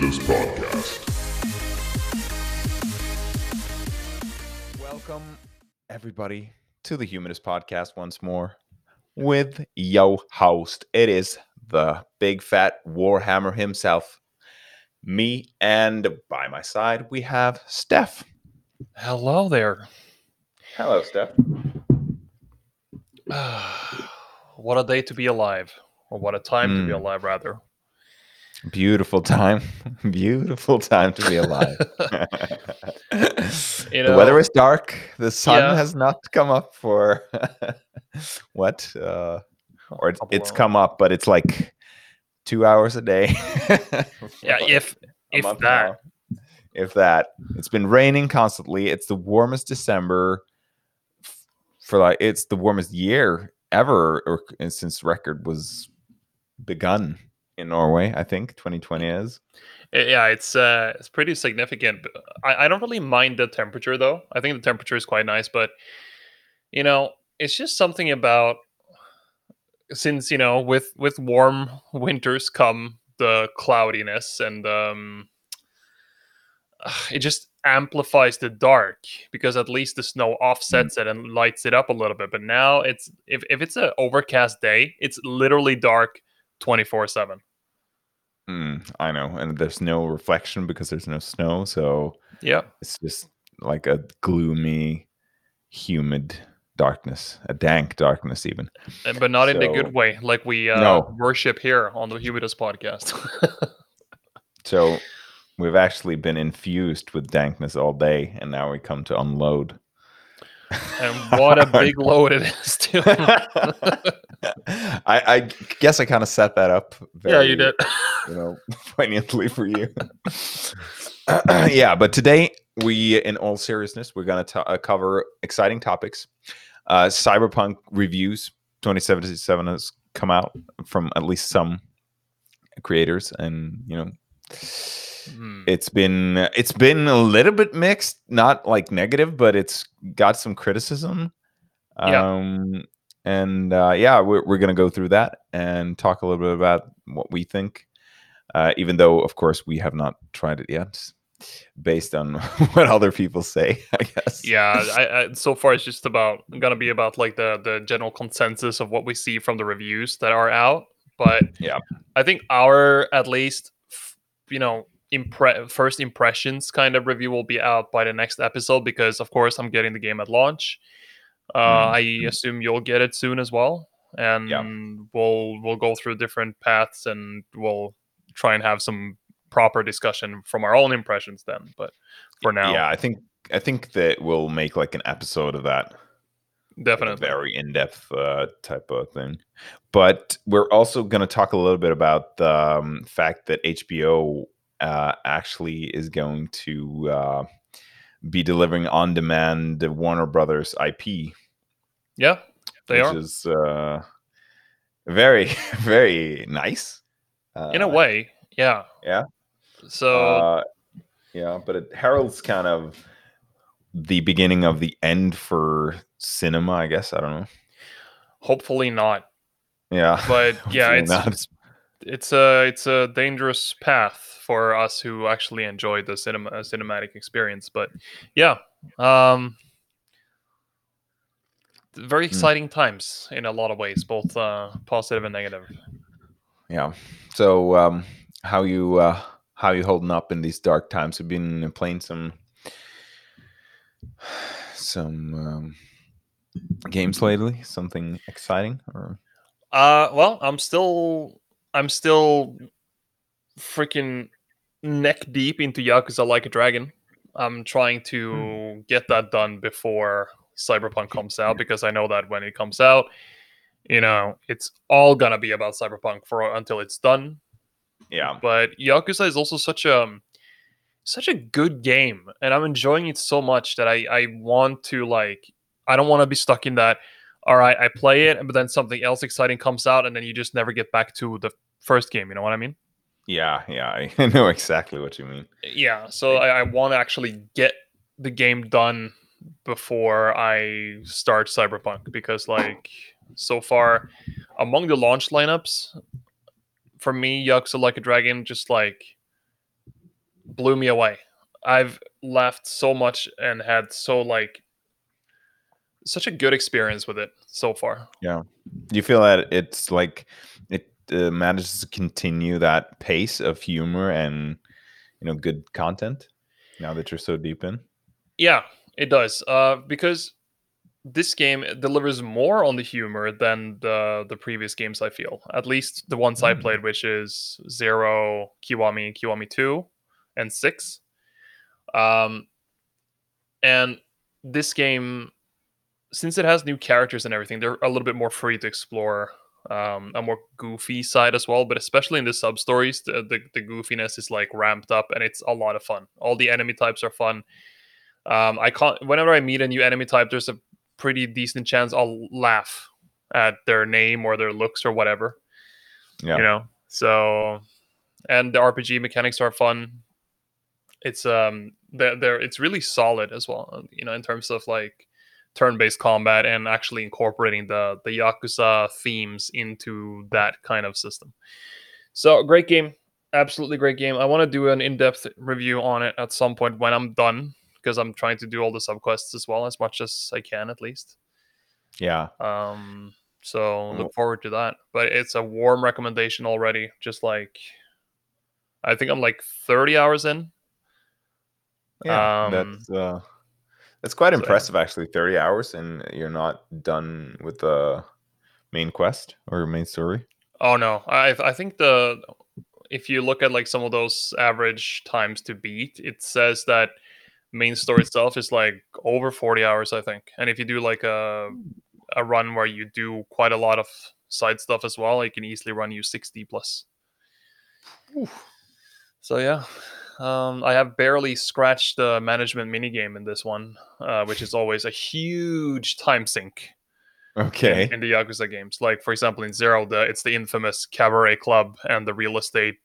Humidus Podcast. Welcome, everybody, to the Humidus Podcast once more with yo host. It is the big fat Warhammer himself, me, and by my side we have Steph. Hello there. Hello, Steph. what a day to be alive, or what a time to be Mm. alive, rather. Beautiful time. Beautiful time to be alive. You the weather is dark. The sun Yeah. has not come up for what? Uh, or it's, it's come up, but it's like two hours a day. Yeah, if if that. now. If that. It's been raining constantly. It's the warmest December for like it's the warmest year ever or since record was begun in Norway, I think 2020 is. Yeah, it's uh, it's pretty significant. I, I don't really mind the temperature though. I think the temperature is quite nice, but you know, it's just something about since you know, with with warm winters come the cloudiness, and um, it just amplifies the dark because at least the snow offsets it and lights it up a little bit. But now it's if if it's an overcast day, it's literally dark twenty four seven. Mm, I know. And there's no reflection because there's no snow, so Yeah. it's just like a gloomy, humid darkness, a dank darkness even. But not in the good way, like we uh, No. worship here on the Humidus podcast. So we've actually been infused with dankness all day, and now we come to unload. And what a big load it is, too. I, I guess I kind of set that up. yeah, you did. You know, poignantly for you. yeah, but today we, in all seriousness, we're going to uh, cover exciting topics. Uh, Cyberpunk reviews 2077 has come out from at least some creators, and you know, Hmm. it's been it's been a little bit mixed not like negative but it's got some criticism Yeah. um and uh yeah we're, we're gonna go through that and talk a little bit about what we think uh even though of course we have not tried it yet based on what other people say i guess yeah, I, I, so far it's just about gonna be about like the the general consensus of what we see from the reviews that are out. But Yeah. I think our at least you know impre- first impressions kind of review will be out by the next episode because of course I'm getting the game at launch. Uh, I Mhm. assume you'll get it soon as well, and we'll we'll go through different paths and we'll try and have some proper discussion from our own impressions then. But for now, yeah i think i think that we'll make like an episode of that like a definitely. very in-depth uh, type of thing. But we're also going to talk a little bit about the um, fact that HBO uh, actually is going to uh, be delivering on-demand the Warner Brothers IP, Yeah, they which are is uh, very, very nice. Uh, in a way. Yeah. yeah. So uh, yeah, but it heralds kind of the beginning of the end for cinema, I guess. I don't know. hopefully not. Yeah, But yeah, it's not. it's a it's a dangerous path for us who actually enjoy the cinema uh, cinematic experience. But yeah, um, very Hmm. exciting times in a lot of ways, both uh, positive and negative. Yeah. So, um, how you uh, how you holding up in these dark times? Have you been playing some some um, games lately? Something exciting? Or Uh, well, I'm still I'm still freaking neck deep into Yakuza Like a Dragon. I'm trying to get that done before Cyberpunk comes out because I know that when it comes out, you know, it's all gonna be about Cyberpunk for until it's done. yeah, But Yakuza is also such a such a good game, and I'm enjoying it so much that I I want to like I don't want to be stuck in that. All right, I play it, but then something else exciting comes out, and then you just never get back to the first game. You know what I mean? yeah, yeah. I know exactly what you mean. Yeah. So I, I want to actually get the game done before I start Cyberpunk because, like, so far among the launch lineups, for me, Yakuza Like a Dragon just like blew me away. I've laughed so much and had so like such a good experience with it so far. Yeah. Do you feel that it's like it uh, manages to continue that pace of humor and you know good content now that you're so deep in? Yeah, it does. Uh, because this game delivers more on the humor than the the previous games. I feel at least the ones I Mm. played, which is Zero, Kiwami, Kiwami Two, and Six. Um, and this game, since it has new characters and everything, they're a little bit more free to explore um, a more goofy side as well. But especially in the sub stories, the, the the goofiness is like ramped up, and it's a lot of fun. All the enemy types are fun. Um, I can't. Whenever I meet a new enemy type, there's a pretty decent chance I'll laugh at their name or their looks or whatever. Yeah. You know. So, and the RPG mechanics are fun. It's um, they're, they're it's really solid as well. You know, in terms of like turn-based combat and actually incorporating the the yakuza themes into that kind of system. So, great game. Absolutely great game. I want to do an in-depth review on it at some point when I'm done because I'm trying to do all the subquests as well as much as I can at least. Yeah. Um, so look forward to that. But it's a warm recommendation already. Just like I think I'm like 30 hours in. Yeah. Um, that's uh that's quite so, impressive actually. 30 hours and you're not done with the main quest or main story. Oh no, I I think the if you look at like some of those average times to beat, it says that main story itself is like over 40 hours, I think. And if you do like a a run where you do quite a lot of side stuff as well, it can easily run you 60 plus. So yeah, um, I have barely scratched the management minigame in this one, uh, which is always a huge time sink Okay. in, the Yakuza games. Like for example, in Zero, the it's the infamous Cabaret Club and the real estate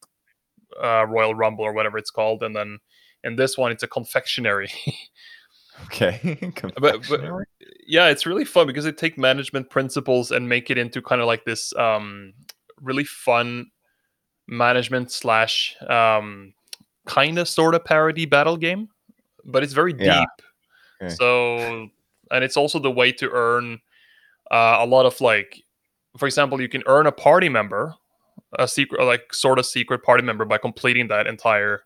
uh, Royal Rumble or whatever it's called, and then in this one, it's a confectionery. Okay. but Confectionery? yeah, it's really fun because they take management principles and make it into kind of like this um, really fun management slash um, kind of sort of parody battle game, but it's very deep. Yeah. Okay. So, and it's also the way to earn uh, a lot of like, for example, you can earn a party member, a secret, like sort of secret party member by completing that entire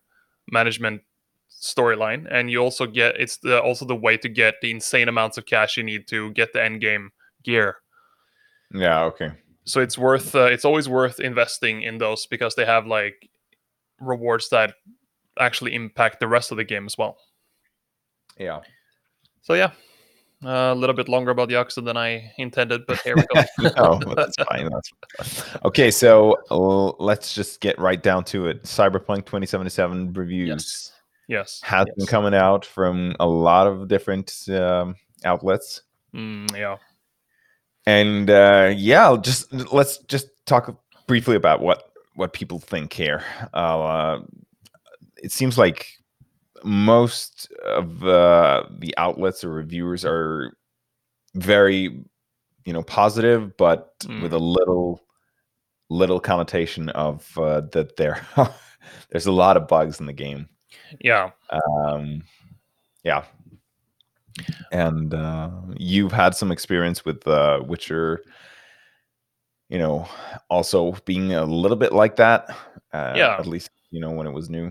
management storyline, and you also get it's the, also the way to get the insane amounts of cash you need to get the end game gear. yeah, okay. So it's worth uh, it's always worth investing in those because they have like rewards that actually impact the rest of the game as well. Yeah. So yeah, uh, a little bit longer about the Yakuza than I intended, but here we go. no, that's fine. That's fine. Okay, so uh, let's just get right down to it. Cyberpunk 2077 reviews yes, yes, has been coming out from a lot of different um, outlets, Mm, yeah, and uh, yeah, I'll just let's just talk briefly about what what people think here. Uh, it seems like most of uh, the outlets or reviewers are very you know positive but with Mm. a little little connotation of uh, that there there's a lot of bugs in the game yeah, um yeah and uh, you've had some experience with uh witcher you know also being a little bit like that uh, Yeah. at least you know when it was new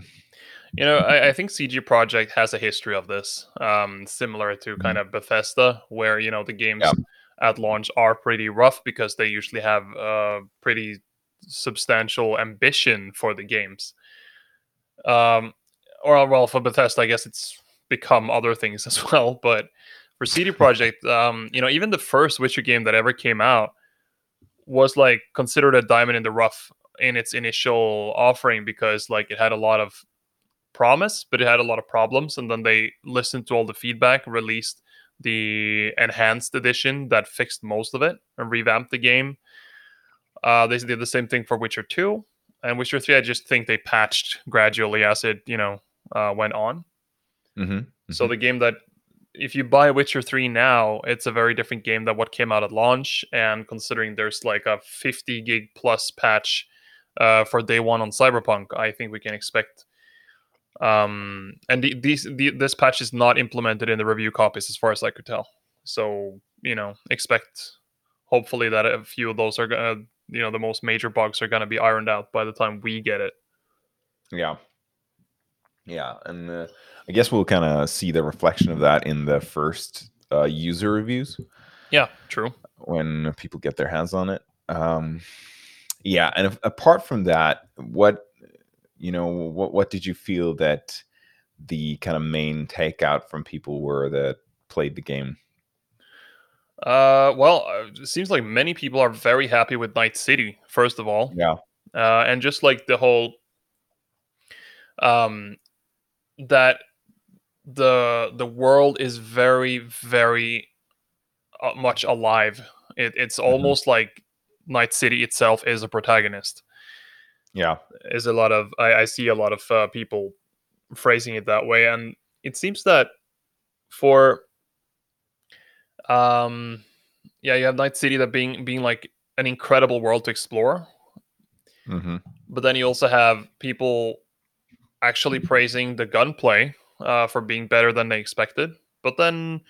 You know, I, I think CD Projekt has a history of this, um, similar to kind of Bethesda, where you know the games Yeah. at launch are pretty rough because they usually have uh, pretty substantial ambition for the games. Um, or well, for Bethesda, I guess it's become other things as well. But for CD Projekt, um, you know, even the first Witcher game that ever came out was like considered a diamond in the rough in its initial offering because like it had a lot of promise, but it had a lot of problems. And then they listened to all the feedback, released the enhanced edition that fixed most of it and revamped the game. Uh, they did the same thing for Witcher 2 and Witcher 3. I just think they patched gradually as it, you know, uh, went on. hmm So the game that if you buy Witcher 3 now, it's a very different game than what came out at launch. And considering there's like a 50 gig plus patch uh, for day one on Cyberpunk, I think we can expect Um, and the, these the, this patch is not implemented in the review copies, as far as I could tell. So you know, expect hopefully that a few of those are gonna, you know, the most major bugs are gonna be ironed out by the time we get it. Yeah. Yeah, and uh, I guess we'll kind of see the reflection of that in the first uh, user reviews. Yeah, true. When people get their hands on it. Um, yeah, and if, apart from that, what you know, what what did you feel that the kind of main takeout from people were that played the game? Uh, well, uh, it seems like many people are very happy with Night City. First of all, yeah, uh, and just like the whole, um, that the the world is very very uh, much alive. It, it's mm-hmm. almost like Night City itself is a protagonist. Yeah, is a lot of I, I see a lot of uh, people phrasing it that way, and it seems that for um yeah you have Night City that being being like an incredible world to explore, mm-hmm. but then you also have people actually praising the gunplay uh, for being better than they expected, but then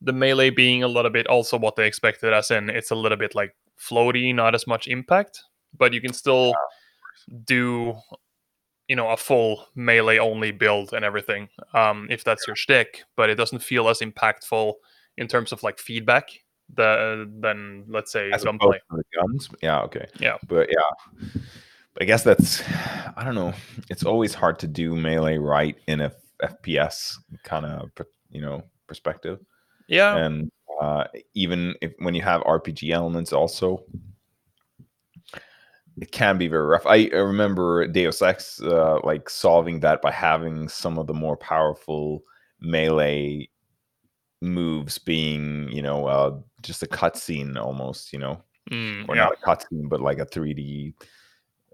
the melee being a little bit also what they expected, as in it's a little bit like floaty, not as much impact, but you can still do you know a full melee only build and everything um, if that's your shtick, but it doesn't feel as impactful in terms of like feedback the, than let's say as gunplay. guns. Yeah, okay. Yeah, but yeah, but I guess that's I don't know. It's always hard to do melee right in a FPS kind of you know perspective. Yeah, and uh, even if when you have RPG elements, also it can be very rough. I, I remember Deus Ex uh, like solving that by having some of the more powerful melee moves being, you know, uh, just a cutscene almost, you know, mm, or yeah. not a cutscene, but like a 3D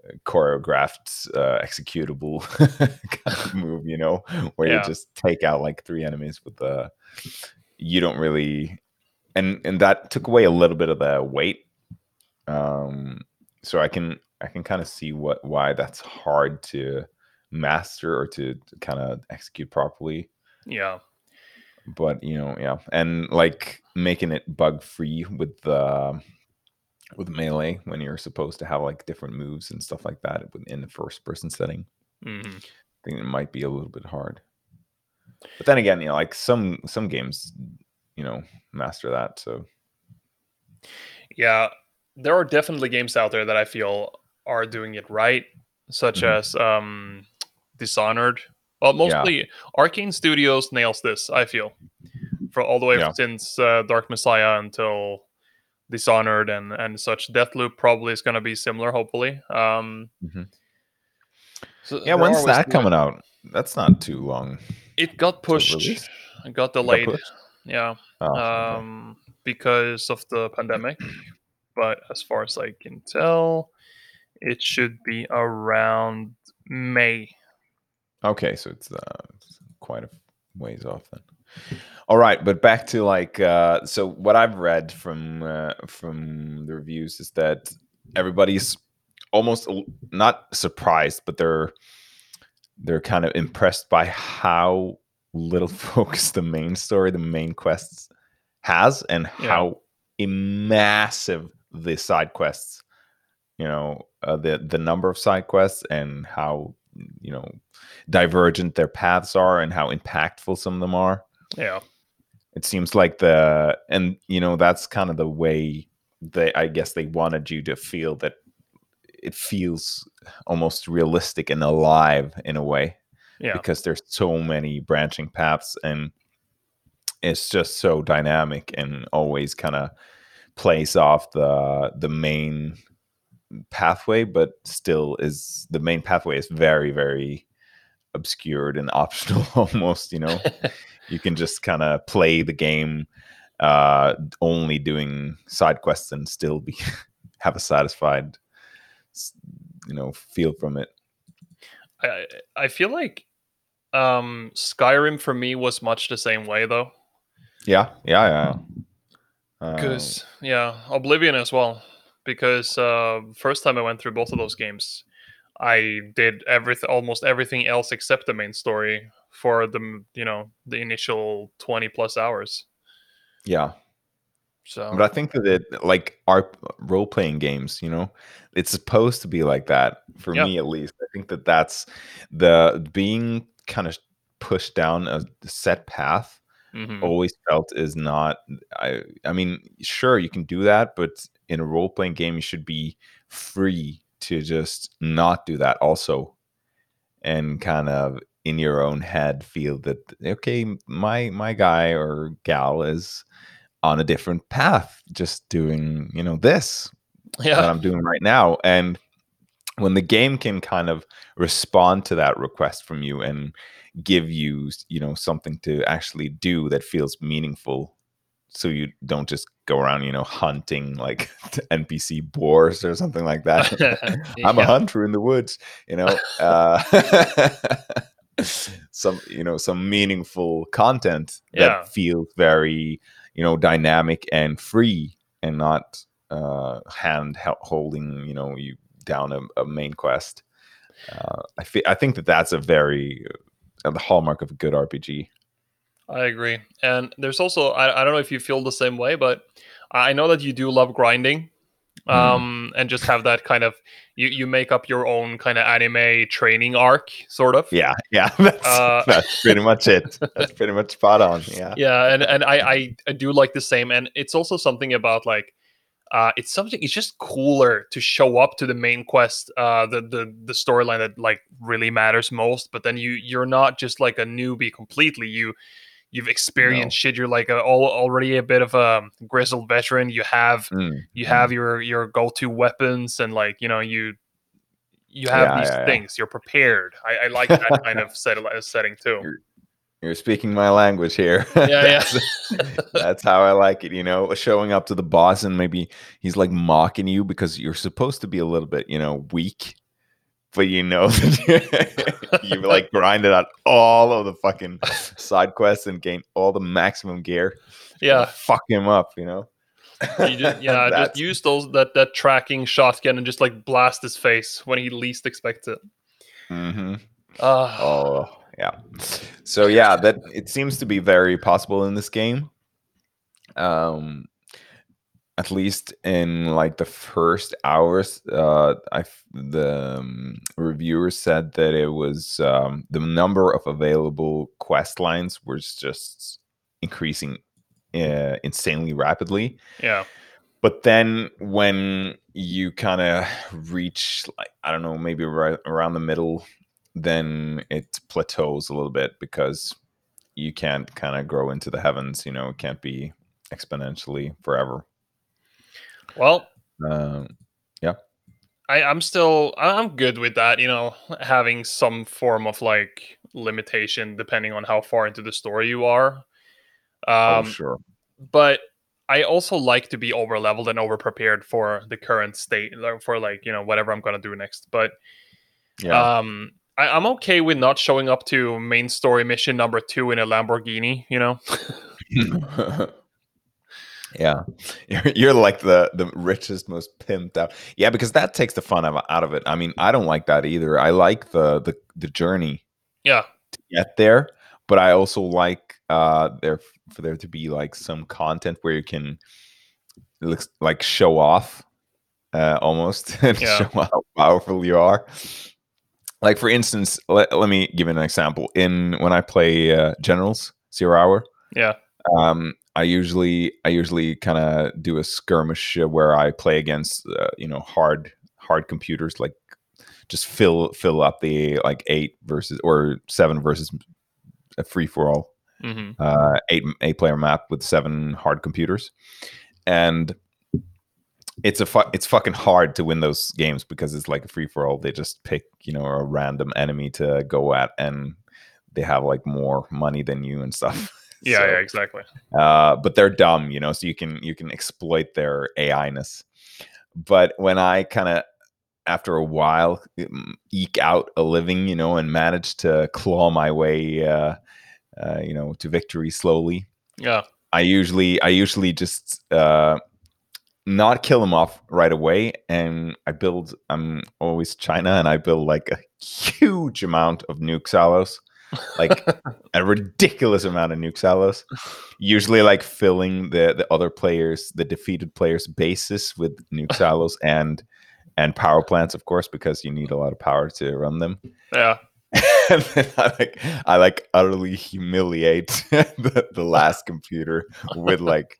uh, choreographed uh, executable kind of move, you know, where yeah. you just take out like three enemies with the. You don't really, and and that took away a little bit of the weight. Um, so I can I can kind of see what why that's hard to master or to, to kind of execute properly. Yeah. But you know, yeah, and like making it bug free with the with melee when you're supposed to have like different moves and stuff like that in the first person setting. Mm-hmm. I think it might be a little bit hard. But then again, you know, like some some games, you know, master that. So yeah, there are definitely games out there that I feel are doing it right, such mm-hmm. as um, Dishonored. Well, mostly yeah. Arkane Studios nails this. I feel for all the way yeah. since uh, Dark Messiah until Dishonored and and such. Deathloop probably is going to be similar. Hopefully. Um, mm-hmm. so yeah, when's that coming out? That's not too long. It got pushed. It got delayed. Got yeah. Oh, um, okay. because of the pandemic but as far as I can tell, it should be around May. Okay, so it's, uh, quite a ways off then. All right, but back to like uh, so what I've read from uh, from the reviews is that everybody's almost not surprised, but they're they're kind of impressed by how little focus the main story, the main quests has, and yeah. how massive the side quests you know uh, the the number of side quests and how you know divergent their paths are and how impactful some of them are. Yeah. It seems like the and you know that's kind of the way they i guess they wanted you to feel that it feels almost realistic and alive in a way yeah. because there's so many branching paths and it's just so dynamic and always kind of plays off the the main pathway, but still is the main pathway is very very obscured and optional almost. You know, you can just kind of play the game uh only doing side quests and still be have a satisfied you know feel from it. I i feel like um skyrim for me was much the same way though. Yeah yeah yeah because um, yeah, Oblivion as well. Because uh, first time I went through both of those games, I did everything, almost everything else except the main story for the you know the initial twenty plus hours. Yeah, So but I think that it, like our role playing games, you know, it's supposed to be like that for Yeah. me at least. I think that that's the being kind of pushed down a set path mhm. always felt is not I I mean, sure you can do that, but in a role playing game you should be free to just not do that also and kind of in your own head feel that okay, my my guy or gal is on a different path just doing, you know, this that I'm doing right now and when the game can kind of respond to that request from you and give you you know something to actually do that feels meaningful so you don't just go around you know hunting like npc boars or something like that. I'm a hunter in the woods you know uh some you know some meaningful content that feels very you know dynamic and free and not uh hand holding you know you down a, a main quest uh i fe- i think that that's a very uh, the hallmark of a good rpg I agree. And there's also I, I don't know if you feel the same way, but I know that you do love grinding. Mm. Um, and just have that kind of you you make up your own kind of anime training arc, sort of. yeah yeah that's, Uh, that's pretty much it that's pretty much spot on yeah yeah and and I i do like the same and it's also something about like uh it's something it's just cooler to show up to the main quest uh the the the storyline that like really matters most but then you you're not just like a newbie completely. You you've experienced shit. You're like a, all, already a bit of a grizzled veteran. You have Mm, you mm. have your your go-to weapons and like you know you you have Yeah, these yeah, yeah. things. You're prepared. I, I like that kind of set, setting too. You're speaking my language here yeah yeah That's- That's how I like it, you know, showing up to the boss and maybe he's like mocking you because you're supposed to be a little bit, you know, weak, but you know that you've like grinded out all of the fucking side quests and gained all the maximum gear. yeah fuck him up, you know. You just, yeah, just use those that that tracking shotgun and just like blast his face when he least expects it. Mhm. Uh, Oh yeah. So yeah, that it seems to be very possible in this game. Um at least in like the first hours, uh I the um, reviewers said that it was um the number of available quest lines was just increasing uh, insanely rapidly yeah, but then when you kind of reach like i don't know maybe right around the middle then it plateaus a little bit because you can't kind of grow into the heavens you know it can't be exponentially forever well, um, I, I'm still I'm good with that. You know, having some form of like limitation depending on how far into the story you are. oh Um, sure but I also like to be over leveled and over prepared for the current state for like you know whatever I'm gonna do next. But yeah um, I, I'm okay with not showing up to main story mission number two in a Lamborghini. You know. yeah you're, you're like the the richest most pimped out yeah because that takes the fun out of it i mean i don't like that either i like the the, the journey Yeah. To get there but i also like uh there for there to be like some content where you can looks like show off uh almost and Yeah. show how powerful you are like for instance let, let me give you an example. In when i play uh, generals zero hour Yeah. um i usually i usually kind of do a skirmish uh, where i play against uh, you know hard hard computers like just fill fill up the like eight versus or seven versus a free for all hmm uh eight eight player map with seven hard computers. And it's a fu- it's fucking hard to win those games because it's like a free for all they just pick you know a random enemy to go at and they have like more money than you and stuff Yeah. So, yeah. Exactly. uh, but they're dumb, you know, so you can you can exploit their AI ness. But when I kind of after a while mm, eke out a living, you know, and manage to claw my way, uh, uh, you know, to victory slowly, Yeah. I usually I usually just uh, not kill him off right away. And I build. I'm always China, and I build like a huge amount of nuke silos, like a ridiculous amount of nuke silos. Usually, like filling the the other players, the defeated players' bases with nuke silos and and power plants, of course, because you need a lot of power to run them. Yeah. and then I like I like utterly humiliate the, the last computer with like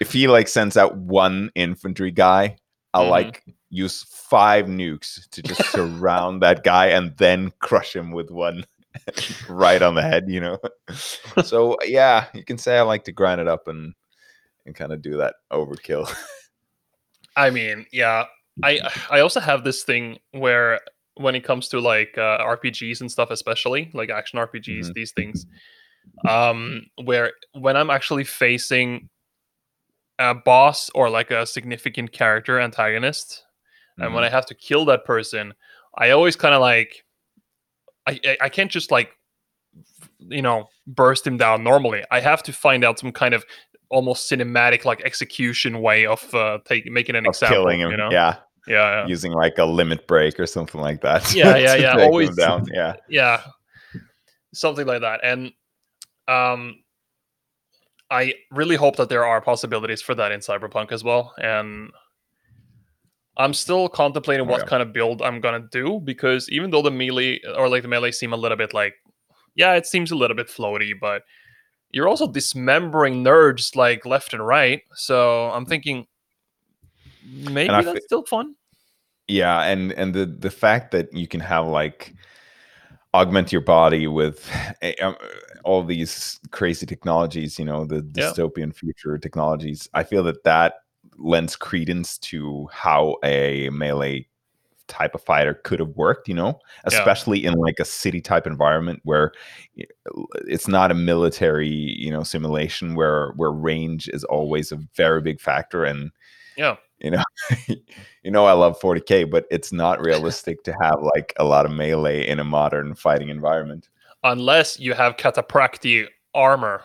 if he like sends out one infantry guy, I'll Mhm. like use five nukes to just surround that guy and then crush him with one right on the head, you know. so yeah, you can say I like to grind it up and and kind of do that overkill. I mean, yeah. I I also have this thing where when it comes to like uh, RPGs and stuff, especially like action RPGs, Mhm. these things, um, where when I'm actually facing a boss or like a significant character antagonist, and when I have to kill that person, I always kind of like, I, I I can't just like, you know, burst him down normally. I have to find out some kind of almost cinematic like execution way of uh, take, making an of example. killing him, you know? yeah, yeah, yeah. using like a limit break or something like that. Yeah, yeah, yeah, always- down. Yeah, yeah something like that and um i really hope that there are possibilities for that in cyberpunk as well and i'm still contemplating Oh, what yeah. kind of build i'm gonna do because even though the melee or like the melee seem a little bit like yeah it seems a little bit floaty but you're also dismembering nerds like left and right so i'm thinking maybe that's fe- still fun yeah, and and the the fact that you can have like augment your body with eh, um, all these crazy technologies, you know, the Yeah. dystopian future technologies. I feel that that lends credence to how a melee type of fighter could have worked, you know, Yeah. especially in like a city type environment where it's not a military, you know, simulation where where range is always a very big factor and yeah you know you know i love 40k but it's not realistic to have like a lot of melee in a modern fighting environment. Unless you have cataphractii armor.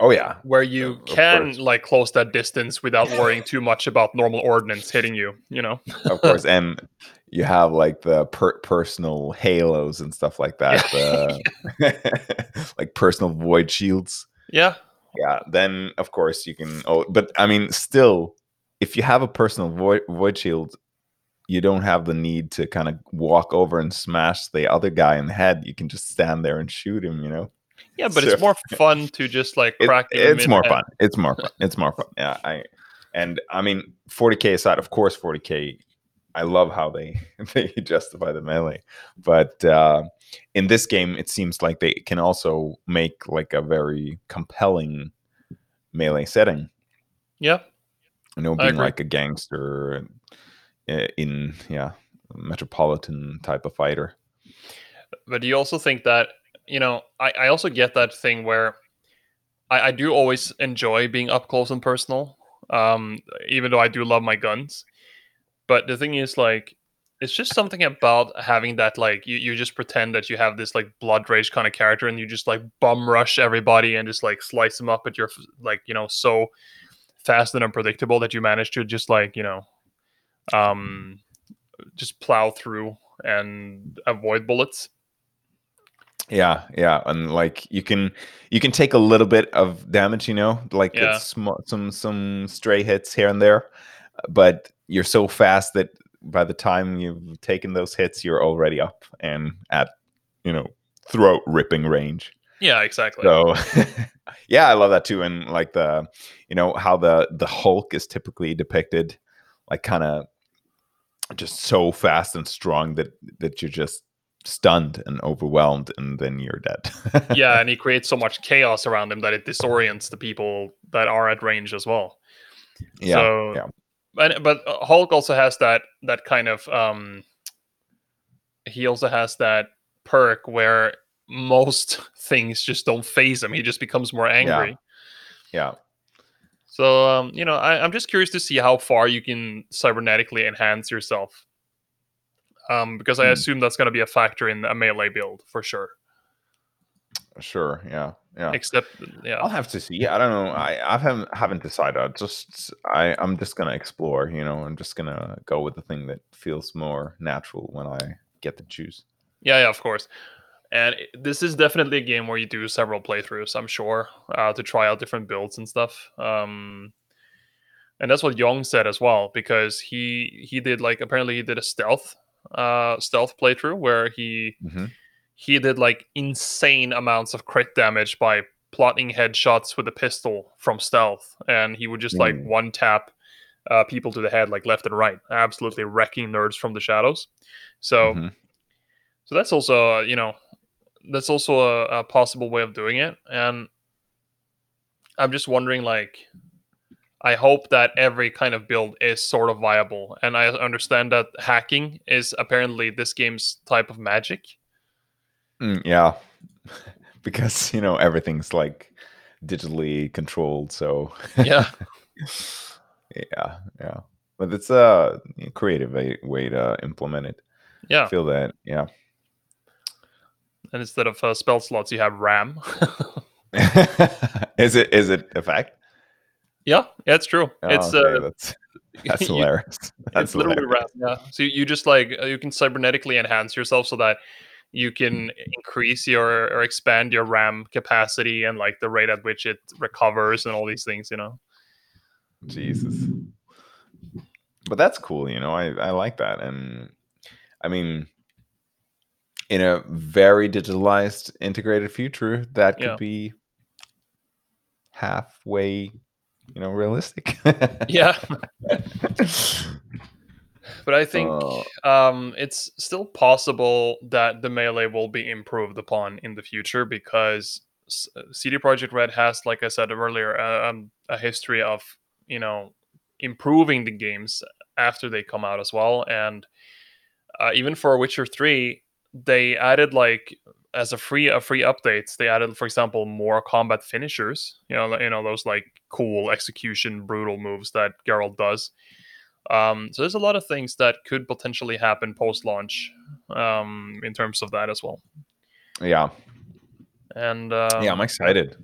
Oh yeah. Where you Of can like close that distance without worrying too much about normal ordnance hitting you you know? Of course and you have like the per- personal halos and stuff like that the- like personal void shields. Yeah. Yeah then of course you can oh but i mean still if you have a personal void, void shield you don't have the need to kind of walk over and smash the other guy in the head. You can just stand there and shoot him you know? Yeah but So- it's more fun to just like It- crack in it's more fun. It's more fun. It's more fun. Yeah i and i mean 40k aside of course 40k i love how they they justify the melee. But uh in this game it seems like they can also make like a very compelling melee setting. Yeah you know being like a gangster uh, in yeah metropolitan type of fighter. But do you also think that you know i, I also get that thing where I, I do always enjoy being up close and personal um even though i do love my guns. But the thing is like it's just something about having that like you, you just pretend that you have this like blood rage kind of character and you just like bum rush everybody and just like slice them up at your like you know so fast and unpredictable that you manage to just like you know um just plow through and avoid bullets yeah yeah and like you can you can take a little bit of damage you know like Yeah. it's sm- some some stray hits here and there but you're so fast that by the time you've taken those hits you're already up and at you know throat ripping range yeah exactly. So yeah i love that too and like the you know how the the hulk is typically depicted like kind of just so fast and strong that that you're just stunned and overwhelmed and then you're dead. Yeah, and he creates so much chaos around him that it disorients the people that are at range as well. yeah so, yeah. But but uh, Hulk also has that that kind of um he also has that perk where most things just don't faze him. He just becomes more angry. yeah So um, you know, I, I'm just curious to see how far you can cybernetically enhance yourself. Um, because I Hmm. assume that's going to be a factor in a melee build for sure. sure yeah Yeah. Except, yeah, I'll have to see. I don't know. I I haven't haven't decided. I just I I'm just gonna explore. You know, I'm just gonna go with the thing that feels more natural when I get to choose. yeah, yeah, of course. And this is definitely a game where you do several playthroughs. I'm sure uh, to try out different builds and stuff. Um, and that's what Young said as well, because he he did like apparently he did a stealth uh stealth playthrough where he Mhm. he did like insane amounts of crit damage by plotting headshots with a pistol from stealth, and he would just like Mm. one tap uh, people to the head like left and right, absolutely wrecking nerds from the shadows. So, Mhm. so that's also uh, you know that's also a, a possible way of doing it, and I'm just wondering like. I hope that every kind of build is sort of viable, and I understand that hacking is apparently this game's type of magic. Mm, yeah, because you know everything's like digitally controlled. So Yeah. yeah, yeah. But it's a creative way, way to implement it. Yeah, I feel that. Yeah. And instead of uh, spell slots, you have RAM. is it is it a fact? yeah, yeah, it's true. Oh, it's okay, uh, that's that's you- hilarious. That's it's literally. RAM. Yeah, so you just like uh, you can cybernetically enhance yourself so that you can increase your or expand your RAM capacity and like the rate at which it recovers and all these things. You know. Jesus. But that's cool, you know. I I like that, and I mean, in a very digitalized, integrated future, that could Yeah. be halfway, you know, realistic. Yeah, but I think Uh, um, it's still possible that the melee will be improved upon in the future because uh, CD Projekt Red has, like I said earlier, uh, um, a history of you know improving the games after they come out as well, and uh, even for Witcher Three, they added like as a free a free updates they added for example more combat finishers you know you know those like cool execution brutal moves that Geralt does um, so there's a lot of things that could potentially happen post launch um, in terms of that as well. yeah, And um, yeah, I'm excited.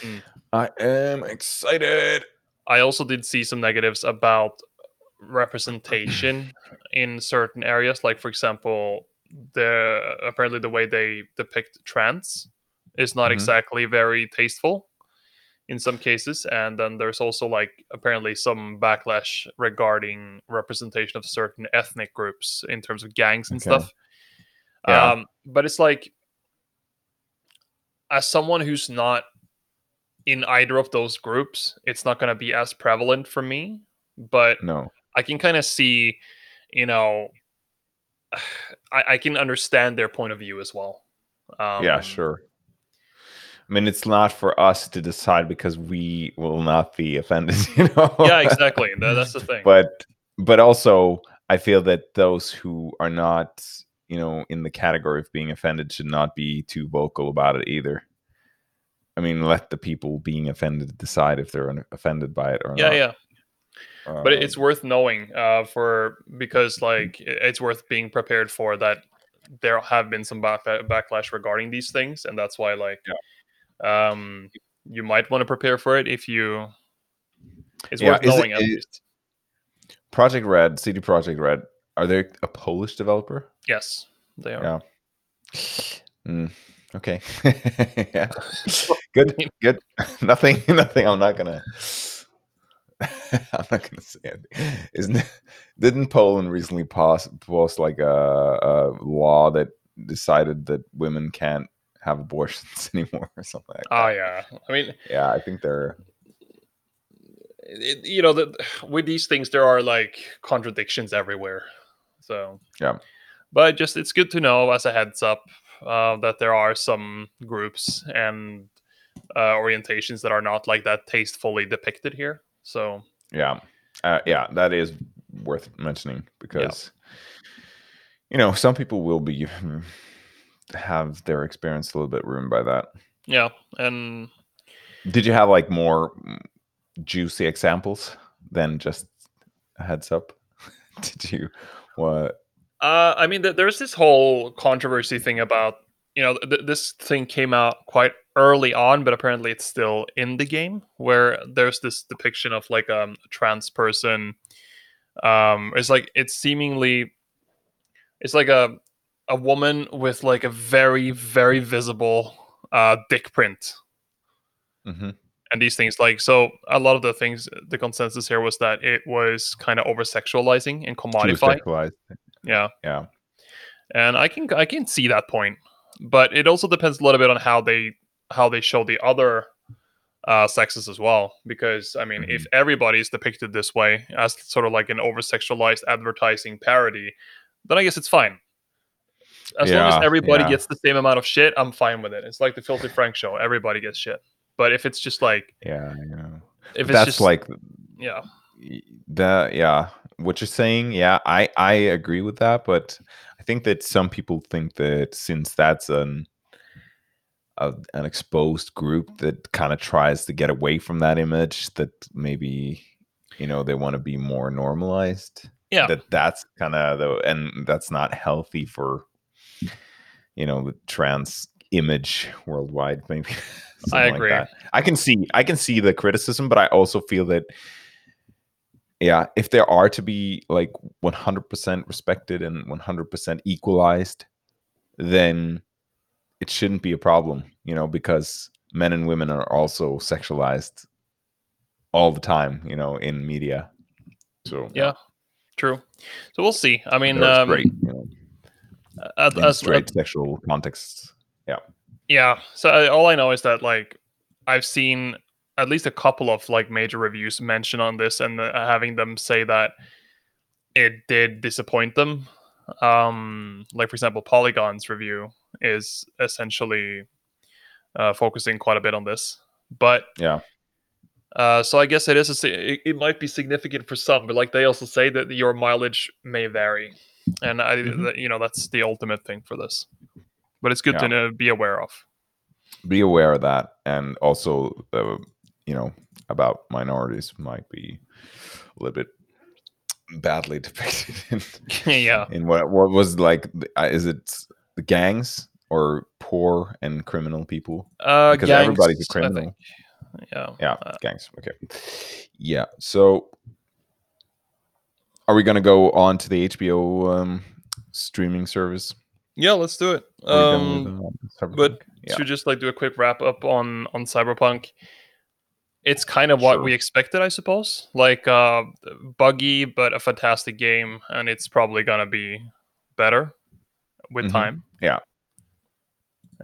mm. I am excited. I also did see some negatives about representation in certain areas. Like, for example, the apparently the way they depict trans is not Mhm. exactly very tasteful in some cases. And then there's also like apparently some backlash regarding representation of certain ethnic groups in terms of gangs and Okay. stuff. Yeah. Um, but it's like as someone who's not in either of those groups, it's not going to be as prevalent for me. But No. I can kind of see, you know, I, I can understand their point of view as well. Um, yeah, sure. I mean, it's not for us to decide because we will not be offended, you know. Yeah, exactly. That, that's the thing. but but also I feel that those who are not, you know, in the category of being offended should not be too vocal about it either. I mean, let the people being offended decide if they're offended by it or yeah, not. Yeah, yeah. But it- it's Um, worth knowing uh, for because like it's worth being prepared for that there have been some back- backlash regarding these things, and that's why like um you might want to prepare for it if you. It's Yeah, worth it- knowing at least. Projekt Red, CD Projekt Red. Are they a Polish developer? Yes, they are. Yeah. Mm, okay. yeah. Good. Good. nothing. Nothing. I'm not gonna. I'm not gonna say it. Isn't didn't Poland recently pass pass like a, a law that decided that women can't have abortions anymore or something like Oh yeah. I mean, Yeah, I think they're it, you know, the, with these things there are like contradictions everywhere. So Yeah. but just it's good to know as a heads up uh, that there are some groups and uh, orientations that are not like that tastefully depicted here. So yeah, uh, yeah. That is worth mentioning because you know some people will be have their experience a little bit ruined by that. yeah, and Did you have like more mm, juicy examples than just a heads up? Did you what? Uh, I mean, th- there's this whole controversy thing about you know th- this thing came out quite early on, but apparently it's still in the game where there's this depiction of like um, a trans person. Um, it's like it's seemingly it's like a a woman with like a very very visible uh, dick print hmm and these things like so a lot of the things the consensus here was that it was kind of over sexualizing and commodifying yeah Yeah. and i can i can see that point but it also depends a little bit on how they how they show the other uh sexes as well because i mean if everybody is depicted this way as sort of like an over sexualized advertising parody then i guess it's fine as long as everybody yeah. gets the same amount of shit i'm fine with it it's like the filthy frank show everybody gets shit but if it's just like Yeah. Yeah. if that's just like yeah the yeah what you're saying yeah i i agree with that but i think that some people think that since that's an a, an exposed group that kind of tries to get away from that image that maybe you know they want to be more normalized yeah that that's kind of the and that's not healthy for you know the trans image worldwide maybe i agree. that. i can see i can see the criticism but i also feel that yeah if there are to be like 100% respected and 100% equalized then it shouldn't be a problem you know because men and women are also sexualized all the time you know in media so Yeah, true. So we'll see. I mean, um, great you know, at, in as, straight sexual contexts. Yeah. Yeah. So I, all I know is that like I've seen at least a couple of like major reviews mention on this and uh, having them say that it did disappoint them. Um, like for example, Polygon's review is essentially uh, focusing quite a bit on this, but Yeah. Uh, so I guess it is a, it, it might be significant for some, but like they also say that your mileage may vary, and I Mhm. that, you know that's the ultimate thing for this. But it's good to Yeah. know, be aware of. Be aware of that, and also, uh, you know, about minorities might be a little bit badly depicted in, yeah, in what what was like. uh, Is it the gangs or poor and criminal people? uh, Because gangs, everybody's a criminal. Yeah, Yeah, Uh, gangs. Okay. Yeah. So, are we going to go on to the HBO um, streaming service? yeah. Let's do it. Are we done Um, uh, but yeah. to just like do a quick wrap up on on Cyberpunk. It's kind of what Sure. we expected, I suppose. Like uh, buggy, but a fantastic game, and it's probably gonna be better with Mhm. time. Yeah.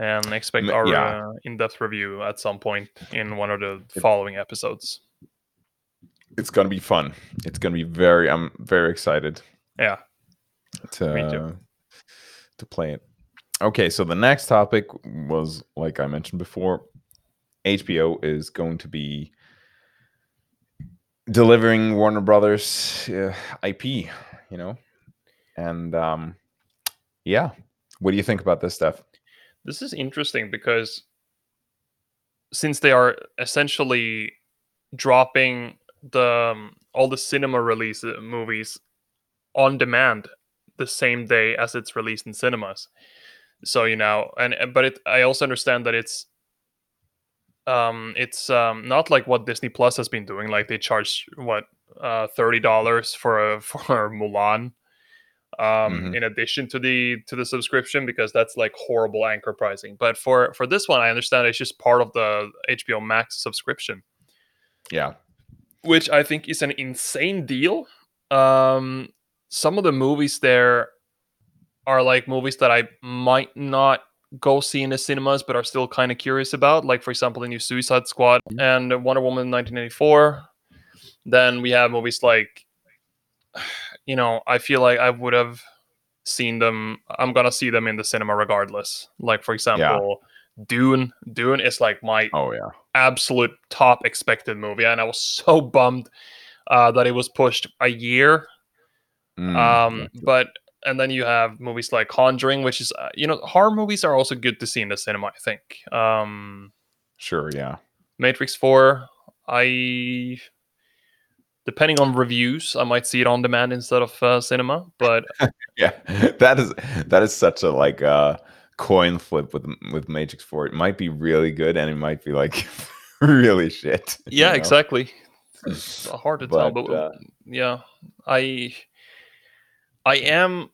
And expect our yeah. uh, in-depth review at some point in one of the following episodes. it's going to be fun. It's going to be very. I'm very excited Yeah, to Me too. to play it. Okay, so the next topic was like I mentioned before, HBO is going to be delivering Warner Brothers uh, IP, you know, and um, yeah. What do you think about this stuff? This is interesting because since they are essentially dropping the um, all the cinema release uh, movies on demand the same day as it's released in cinemas. So you know, and but it, I also understand that it's um it's um not like what Disney Plus has been doing. Like they charge what uh thirty dollars for a, for Mulan, um Mhm. in addition to the to the subscription because that's like horrible anchor pricing. But for for this one, I understand it's just part of the HBO Max subscription Yeah, which I think is an insane deal. Um, some of the movies there are like movies that I might not go see in the cinemas, but are still kind of curious about. Like, for example, the new Suicide Squad and Wonder Woman 1984. Then we have movies like, you know, I feel like I would have seen them. I'm gonna see them in the cinema regardless. Like, for example, Dune. Dune is like my oh yeah, absolute top expected movie, and I was so bummed uh, that it was pushed a year. Mm, Um, but and then you have movies like Conjuring, which is uh, you know horror movies are also good to see in the cinema. I think um, sure, yeah, Matrix Four, I depending on reviews, I might see it on demand instead of uh, cinema. But yeah. That is that is such a like uh coin flip with with Matrix Four. It might be really good, and it might be like really shit. Yeah, know? exactly. It's hard to tell, But, but uh, yeah, I I am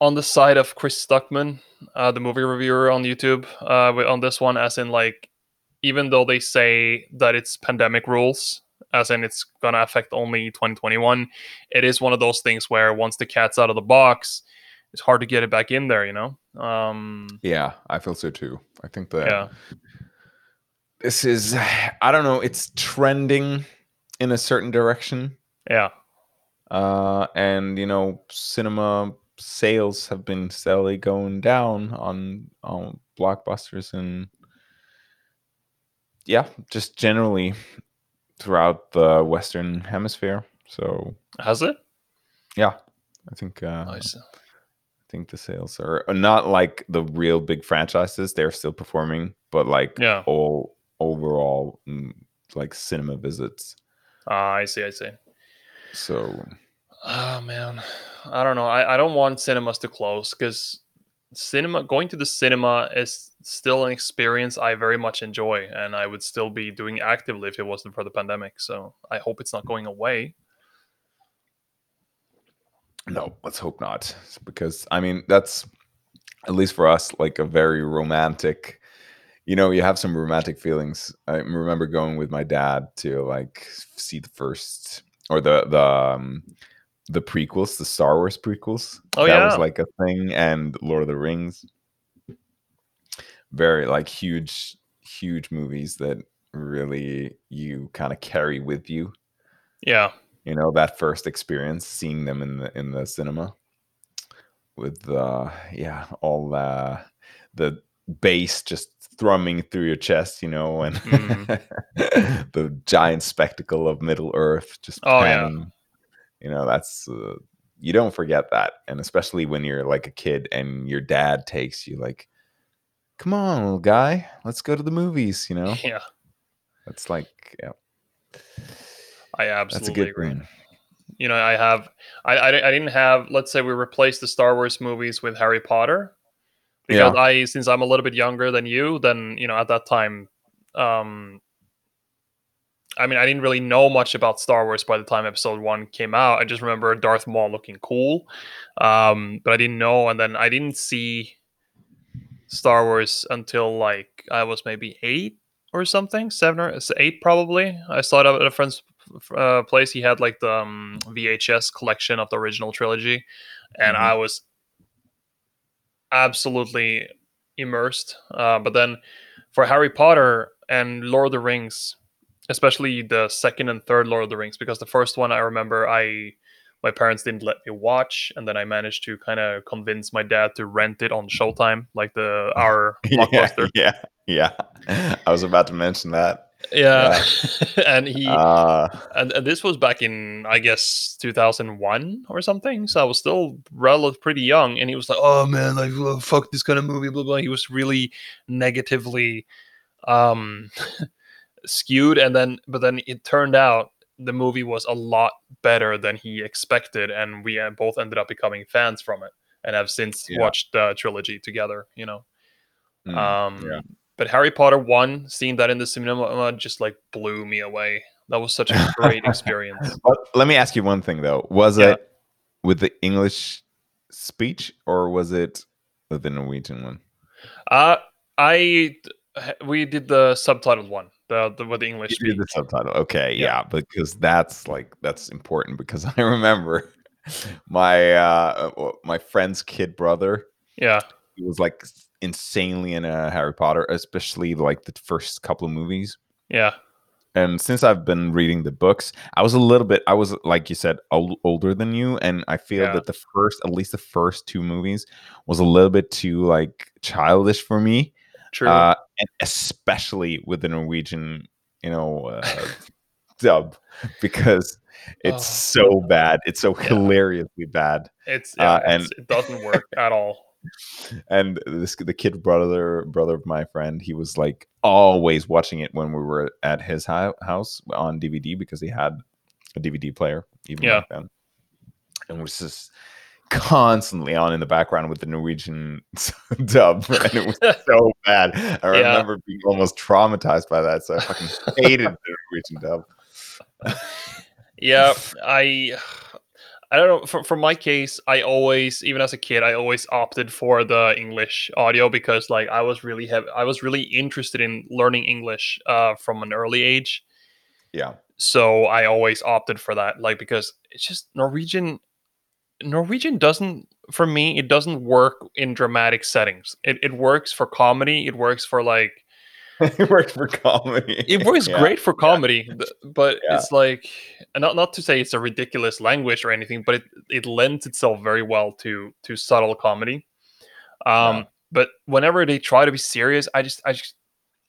on the side of Chris Stuckman, uh, the movie reviewer on YouTube, uh, on this one, as in like, even though they say that it's pandemic rules, as in it's gonna affect only 2021, it is one of those things where once the cat's out of the box, it's hard to get it back in there. You know? Um, Yeah, I feel so too. I think that yeah, this is I don't know, it's trending in a certain direction. yeah, Uh and you know, cinema sales have been steadily going down on on blockbusters and yeah, just generally throughout the western hemisphere. So, has it? yeah, I think uh Nice. I think the sales are are not like the real big franchises. They're still performing, but like Yeah. all overall, mm, like cinema visits. Ah, I see. I see. So Oh man, I don't know. I, I don't want cinemas to close because cinema going to the cinema is still an experience I very much enjoy, and I would still be doing actively if it wasn't for the pandemic. So I hope it's not going away. no, let's hope not, because I mean that's at least for us like a very romantic. You know, you have some romantic feelings. I remember going with my dad to like see the first or the the um, the prequels, the Star Wars prequels. Oh, that yeah. was like a thing, and Lord of the Rings. Very like huge, huge movies that really you kind of carry with you. Yeah, You know that first experience, seeing them in the in the cinema, with uh yeah all uh, the bass just thrumming through your chest, you know, and Mhm. the giant spectacle of Middle Earth just Oh, yeah. You know, that's uh, you don't forget that, and especially when you're like a kid and your dad takes you like, "Come on, little guy, let's go to the movies." You know, yeah, that's like yeah, I absolutely that's a good agree. You know, I have, I, I, I didn't have. Let's say we replaced the Star Wars movies with Harry Potter, because Yeah. I, since I'm a little bit younger than you, then you know at that time, um, I mean, I didn't really know much about Star Wars by the time Episode One came out. I just remember Darth Maul looking cool, um, but I didn't know, and then I didn't see Star Wars until like I was maybe eight or something, seven or eight probably. I saw it at a friend's uh, place. He had like the um, VHS collection of the original trilogy, and Mhm. I was absolutely immersed. Uh, but then for Harry Potter and Lord of the Rings, especially the second and third Lord of the Rings, because the first one I remember I my parents didn't let me watch, and then I managed to kind of convince my dad to rent it on Showtime, like the our yeah, blockbuster. yeah, yeah. I was about to mention that. Yeah, and he Uh, and, and this was back in I guess 2001 or something. So I was still relatively pretty young, and he was like, "Oh man, like oh, fuck this kind of movie." Blah blah. He was really negatively um skewed, and then but then it turned out the movie was a lot better than he expected, and we uh, both ended up becoming fans from it, and have since Yeah. watched the trilogy together. You know. mm, Um, yeah. But Harry Potter one, seeing that in the cinema uh, just like blew me away. That was such a great experience. But let me ask you one thing though: Was Yeah. it with the English speech or was it with the Norwegian one? Uh I we did the subtitled one, the, the with the English You the subtitle. Okay, Yeah. yeah, because that's like that's important because I remember my uh my friend's kid brother. Yeah, He was like insanely in uh, Harry Potter, especially like the first couple of movies. yeah, and since I've been reading the books, I was a little bit, I was like you said, ol- older than you, and I feel Yeah. that the first, at least the first two movies, was a little bit too like childish for me, true. uh, and especially with the Norwegian, you know, uh, dub, because it's Oh. so bad, it's so Yeah. hilariously bad, it's yeah, uh, and- it's, it doesn't work at all. and this the kid brother brother of my friend he was like always watching it when we were at his hou- house on dvd because he had a dvd player even Yeah. back then and was just constantly on in the background with the Norwegian dub, and it was so bad. I Yeah. remember being almost traumatized by that, so I fucking hated the Norwegian dub. yeah, I I don't know. For, for my case, I always, even as a kid, I always opted for the English audio because, like, I was really have I was really interested in learning English uh, from an early age. Yeah, so I always opted for that, like because it's just Norwegian. Norwegian doesn't, for me, it doesn't work in dramatic settings. It it works for comedy. It works for like it works for comedy. it works Yeah. great for comedy, th- but Yeah. it's like not not to say it's a ridiculous language or anything, but it it lends itself very well to to subtle comedy. Um, Yeah. but whenever they try to be serious, I just I just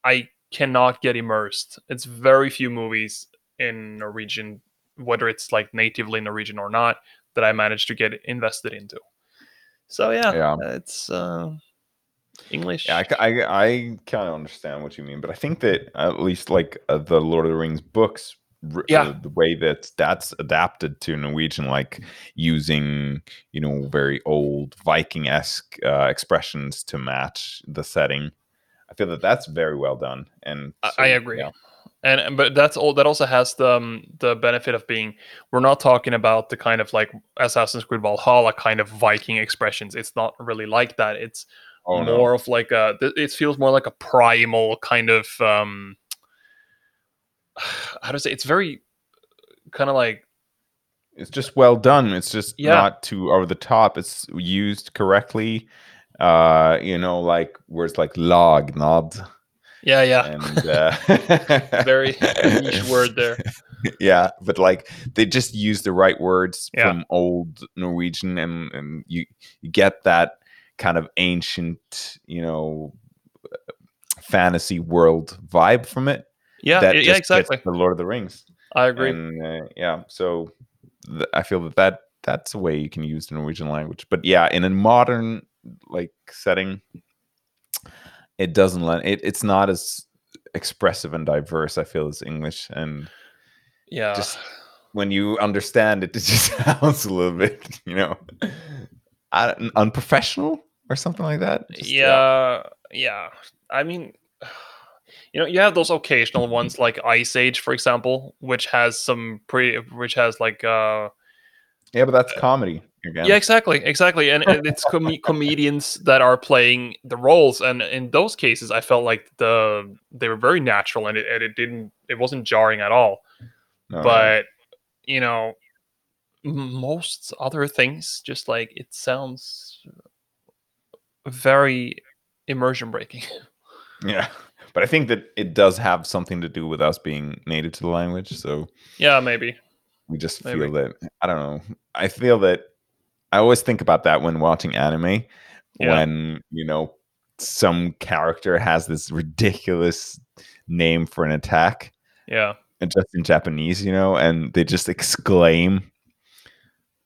I cannot get immersed. It's very few movies in Norwegian, whether it's like natively Norwegian or not, that I managed to get invested into. So yeah, Yeah. it's uh, English. Yeah, I, I, I kind of understand what you mean, but I think that at least like uh, the Lord of the Rings books, r- Yeah. uh, the way that that's adapted to Norwegian, like using you know very old Viking esque uh, expressions to match the setting. I feel that that's very well done, and I- so, I agree. yeah. And and- but that's all that also has the um, the benefit of being we're not talking about the kind of like Assassin's Creed Valhalla kind of Viking expressions. It's not really like that. It's Oh, no. more of like a it feels more like a primal kind of um how to say it's very kind of like It's just well done. It's just Yeah. not too over the top. It's used correctly. Uh, you know, like where's like log nod. Yeah yeah and uh, very niche word there. Yeah, but like they just use the right words Yeah. from old Norwegian, and and you you get that kind of ancient, you know, fantasy world vibe from it. Yeah that yeah exactly. The Lord of the Rings. I agree. And uh, yeah, so th- I feel that that that's a way you can use the Norwegian language. But yeah, in a modern like setting, it doesn't let it. It's not as expressive and diverse. I feel as English, and yeah. just when you understand it, it just sounds a little bit, you know, unprofessional or something like that. Just, yeah, yeah. I mean, you know, you have those occasional ones like Ice Age, for example, which has some pretty, which has like, uh, yeah, but that's comedy again. Yeah, exactly, exactly, and, and it's com- comedians that are playing the roles, and in those cases, I felt like the they were very natural, and it, and it didn't, it wasn't jarring at all. No, But you know, most other things, just like it sounds very immersion breaking. yeah, but I think that it does have something to do with us being native to the language. So yeah, maybe. we just Maybe. feel that I don't know. I feel that I always think about that when watching anime. Yeah. When you know some character has this ridiculous name for an attack, Yeah. and just in Japanese, you know, and they just exclaim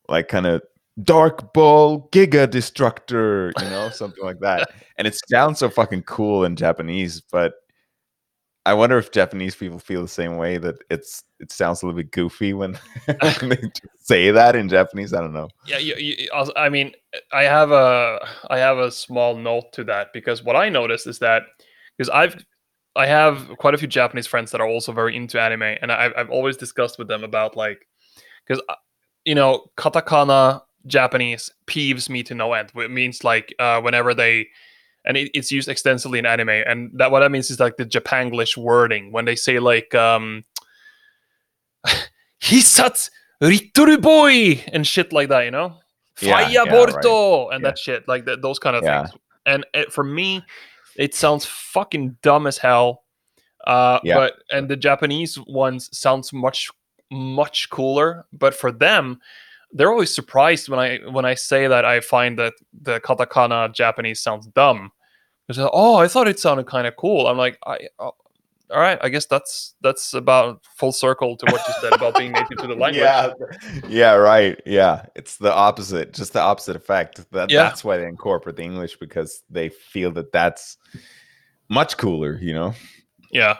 like kind of Dark Ball Giga Destructor, you know, something like that. And it sounds so fucking cool in Japanese, but I wonder if Japanese people feel the same way that it's it sounds a little bit goofy when, when they say that in Japanese. I don't know. Yeah, you, you, I mean, I have a I have a small note to that because what I noticed is that because I've I have quite a few Japanese friends that are also very into anime, and I've I've always discussed with them about like because you know katakana Japanese peeves me to no end. It means like uh, whenever they and it, it's used extensively in anime, and that what that means is like the Japanglish wording when they say like um Hisatsu Rituru boy and shit like that, you know? Yeah, Fire yeah, Borto and Yeah. that shit, like th- those kind of things. And it, for me, it sounds fucking dumb as hell. Uh. But and the Japanese ones sounds much much cooler. But for them, they're always surprised when I when I say that I find that the katakana Japanese sounds dumb. Because oh, I thought it sounded kind of cool. I'm like, I, oh, all right, I guess that's that's about full circle to what you said about being native to the language. Yeah, yeah, right. Yeah, it's the opposite, just the opposite effect. That Yeah. that's why they incorporate the English because they feel that that's much cooler. You know. yeah.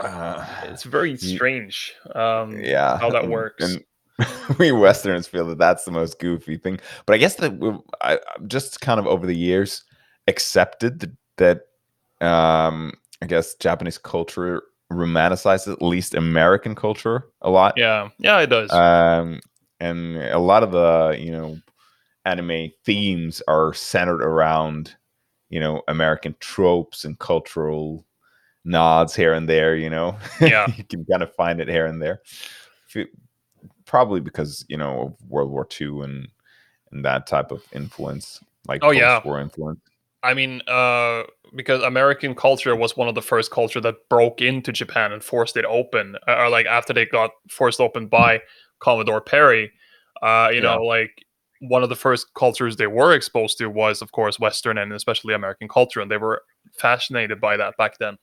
Uh, It's very strange. Um, yeah, how that works. And we Westerners feel that that's the most goofy thing. But I guess that I just kind of over the years accepted that, that um, I guess Japanese culture romanticizes at least American culture a lot. Yeah, yeah, it does. Um, and a lot of the you know anime themes are centered around you know American tropes and cultural nods here and there. You know, Yeah. you can kind of find it here and there. Probably because you know of World War II and and that type of influence, like Oh, yeah. post-war influence. I mean, uh, because American culture was one of the first culture that broke into Japan and forced it open, uh, or like after they got forced open by Commodore Perry. Uh, you Yeah. know, like one of the first cultures they were exposed to was, of course, Western and especially American culture, and they were fascinated by that back then.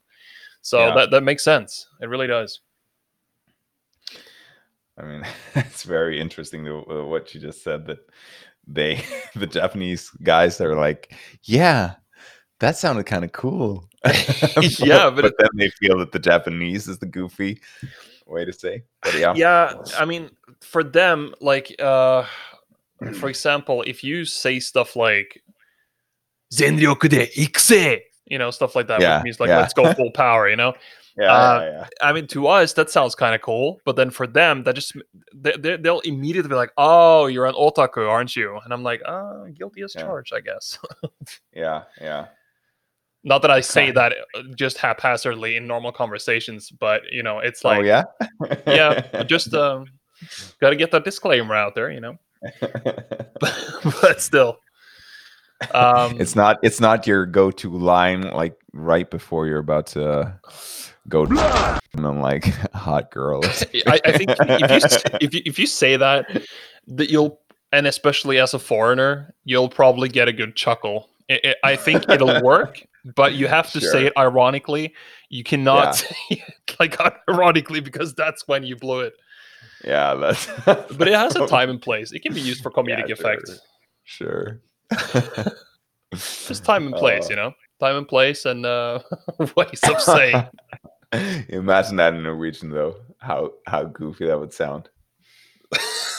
So Yeah. that that makes sense. It really does. I mean, it's very interesting the, uh, what you just said that they, the Japanese guys, are like, yeah, that sounded kind of cool. Yeah, but but then they feel that the Japanese is the goofy way to say. But yeah, yeah i mean for them like uh for example if you say stuff like zenryoku de ikuse you know stuff like that Yeah, which means like yeah. let's go full power you know yeah, Uh, yeah, yeah. i mean to us that sounds kind of cool but then for them that just they, they, they'll immediately be like oh you're an otaku aren't you and i'm like uh guilty as Yeah. charged i guess yeah, yeah. not that i say that uh, just haphazardly in normal conversations but you know it's oh like yeah, yeah just um gotta get that disclaimer out there you know but still um it's not it's not your go-to line like right before you're about to go and I'm like hot girl. I, I think if you, if you if you say that that you'll and especially as a foreigner you'll probably get a good chuckle. I- I I think it'll work but you have to say it ironically. You cannot say it like ironically because that's when you blow it. Yeah, that's but it has a time and place. It can be used for comedic Yeah, effect Sure. just time and place Uh, you know? Time and place and uh ways of saying Imagine that in Norwegian though. How how goofy that would sound.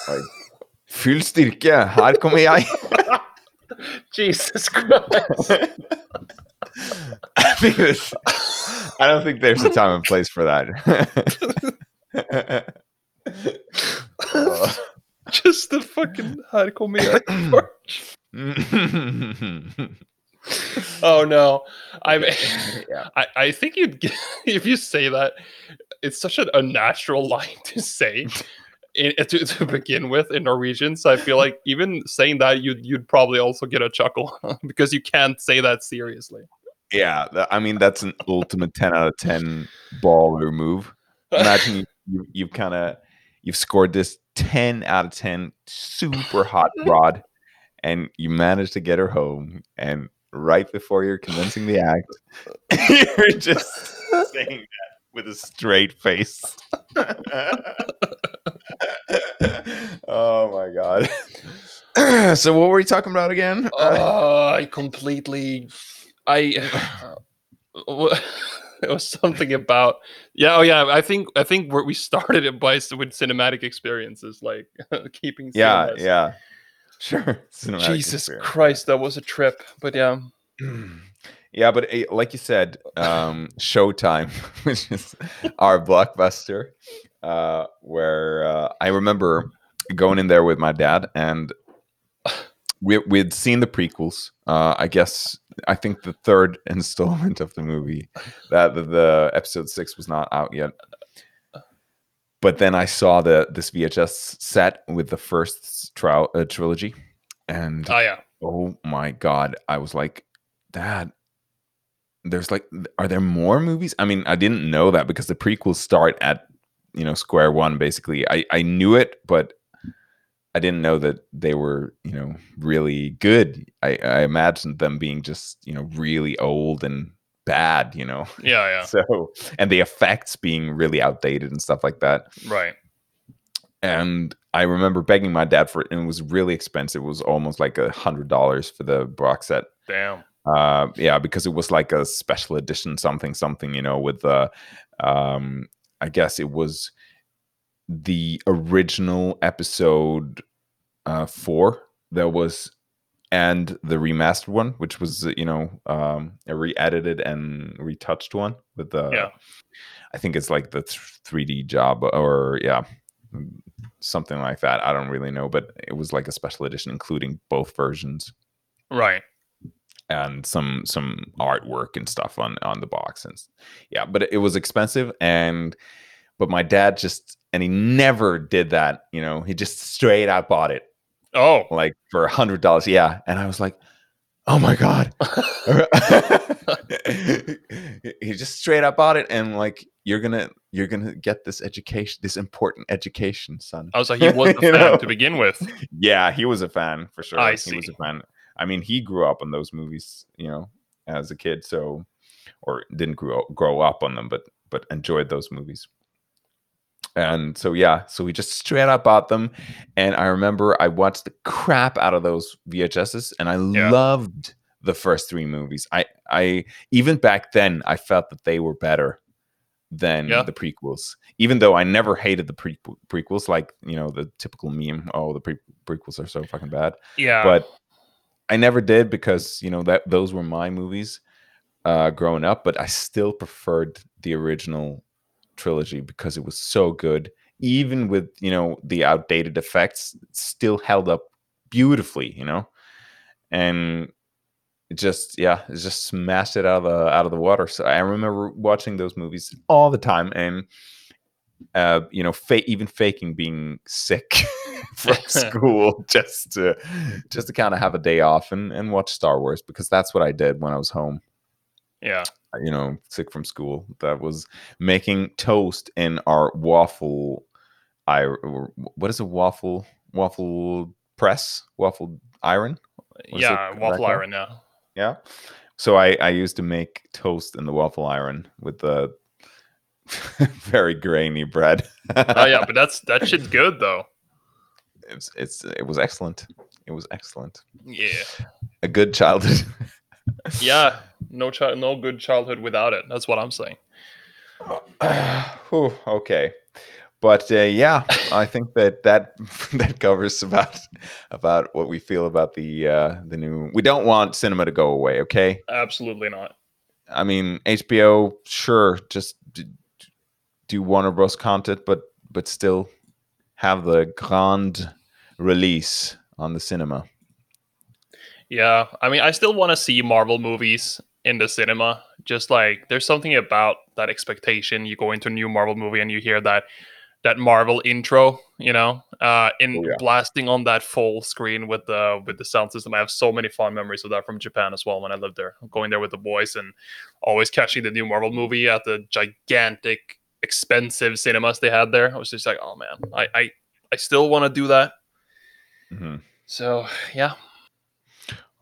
Like Full styrke, her kommer jeg. jesus christ I think there's, I don't think there's a time and place for that. Uh, just the fucking här kommer jag Oh no! I yeah. I, I think you'd get, if you say that, it's such an unnatural line to say in, to, to begin with in Norwegian. So I feel like even saying that, you'd you'd probably also get a chuckle because you can't say that seriously. Yeah, I mean that's an ultimate ten out of ten baller move. Imagine you, you you've kind of you've scored this ten out of ten super hot rod, and you managed to get her home, and right before you're commencing the act, you're just saying that with a straight face. oh my god! so what were we talking about again? Oh, I completely, I. It was something about yeah oh yeah I think I think where we started it by with cinematic experiences like keeping yeah, cinemas. yeah, sure. Cinematic Jesus experience. Christ, that was a trip. But yeah, yeah, but eh, like you said, um, Showtime, which is our blockbuster, uh, where uh, I remember going in there with my dad, and we we'd seen the prequels. Uh, I guess I think the third installment of the movie, that the, the episode six was not out yet. But then I saw the this VHS set with the first trial uh, trilogy, and oh yeah, oh my god i was like dad there's like are there more movies? I mean i didn't know that because the prequels start at you know square one basically. I i knew it but i didn't know that they were you know really good. I i imagined them being just you know really old and bad you know yeah, yeah, so and the effects being really outdated and stuff like that right. and I remember begging my dad for it, and it was really expensive. It was almost like a hundred dollars for the box set. Damn. Uh, yeah, because it was like a special edition, something, something, you know, with the, um, I guess it was, the original episode uh, four that was and the remastered one, which was you know um, a re-edited and retouched one with the Yeah. I think it's like the three D job or yeah something like that. I don't really know, but it was like a special edition including both versions Right. and some some artwork and stuff on on the box and yeah but it, it was expensive and but my dad just and he never did that you know he just straight out bought it Oh. like for a hundred dollars yeah and i was like oh my god he just straight up bought it and like you're gonna you're gonna get this education this important education son I was like, he was a fan know? to begin with. yeah, he was a fan for sure. I He was a fan. I mean, he grew up on those movies, you know, as a kid, so or didn't grow grow up on them, but but enjoyed those movies. And so yeah, so we just straight up bought them, and I remember I watched the crap out of those VHSs, and I Yeah. loved the first three movies. I I even back then I felt that they were better than Yeah. the prequels, even though I never hated the pre- prequels, like you know the typical meme. Oh, the pre- prequels are so fucking bad Yeah. but I never did because you know that those were my movies uh, growing up. But I still preferred the original trilogy because it was so good, even with you know the outdated effects, still held up beautifully, you know, and just yeah, just smashed it out of the out of the water. So I remember watching those movies all the time and. Uh, you know, fa- even faking being sick from school just to just to kind of have a day off and, and watch Star Wars because that's what I did when I was home. yeah. You know, sick from school. That was making toast in our waffle. I what is a waffle waffle press waffle iron? What Yeah. Waffle called? iron now. Yeah. So I I used to make toast in the waffle iron with the very grainy bread. Oh yeah, but that's that shit's good though. it's it's it was excellent. It was excellent. Yeah. A good childhood. Yeah. No child no good childhood without it. That's what I'm saying. Whew, okay, but uh, yeah, I think that that that covers about about what we feel about the uh, the new. We don't want cinema to go away. Okay, Absolutely not. I mean HBO, sure, just do Warner Bros. content, but but still have the grand release on the cinema. Yeah, I mean, I still want to see Marvel movies in the cinema. Just like there's something about that expectation. You go into a new Marvel movie and you hear that that Marvel intro, you know, uh, in Oh, yeah. blasting on that full screen with the with the sound system. I have so many fond memories of that from Japan as well when I lived there. Going there with the boys and always catching the new Marvel movie at the gigantic, expensive cinemas they had there. I was just like, oh man, I I, I still want to do that. Mhm. So yeah,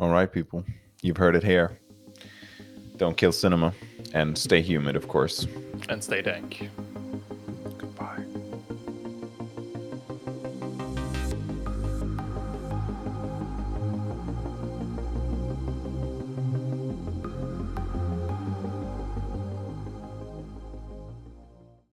All right, people, you've heard it here. Don't kill cinema, and stay humid, of course. and stay dank.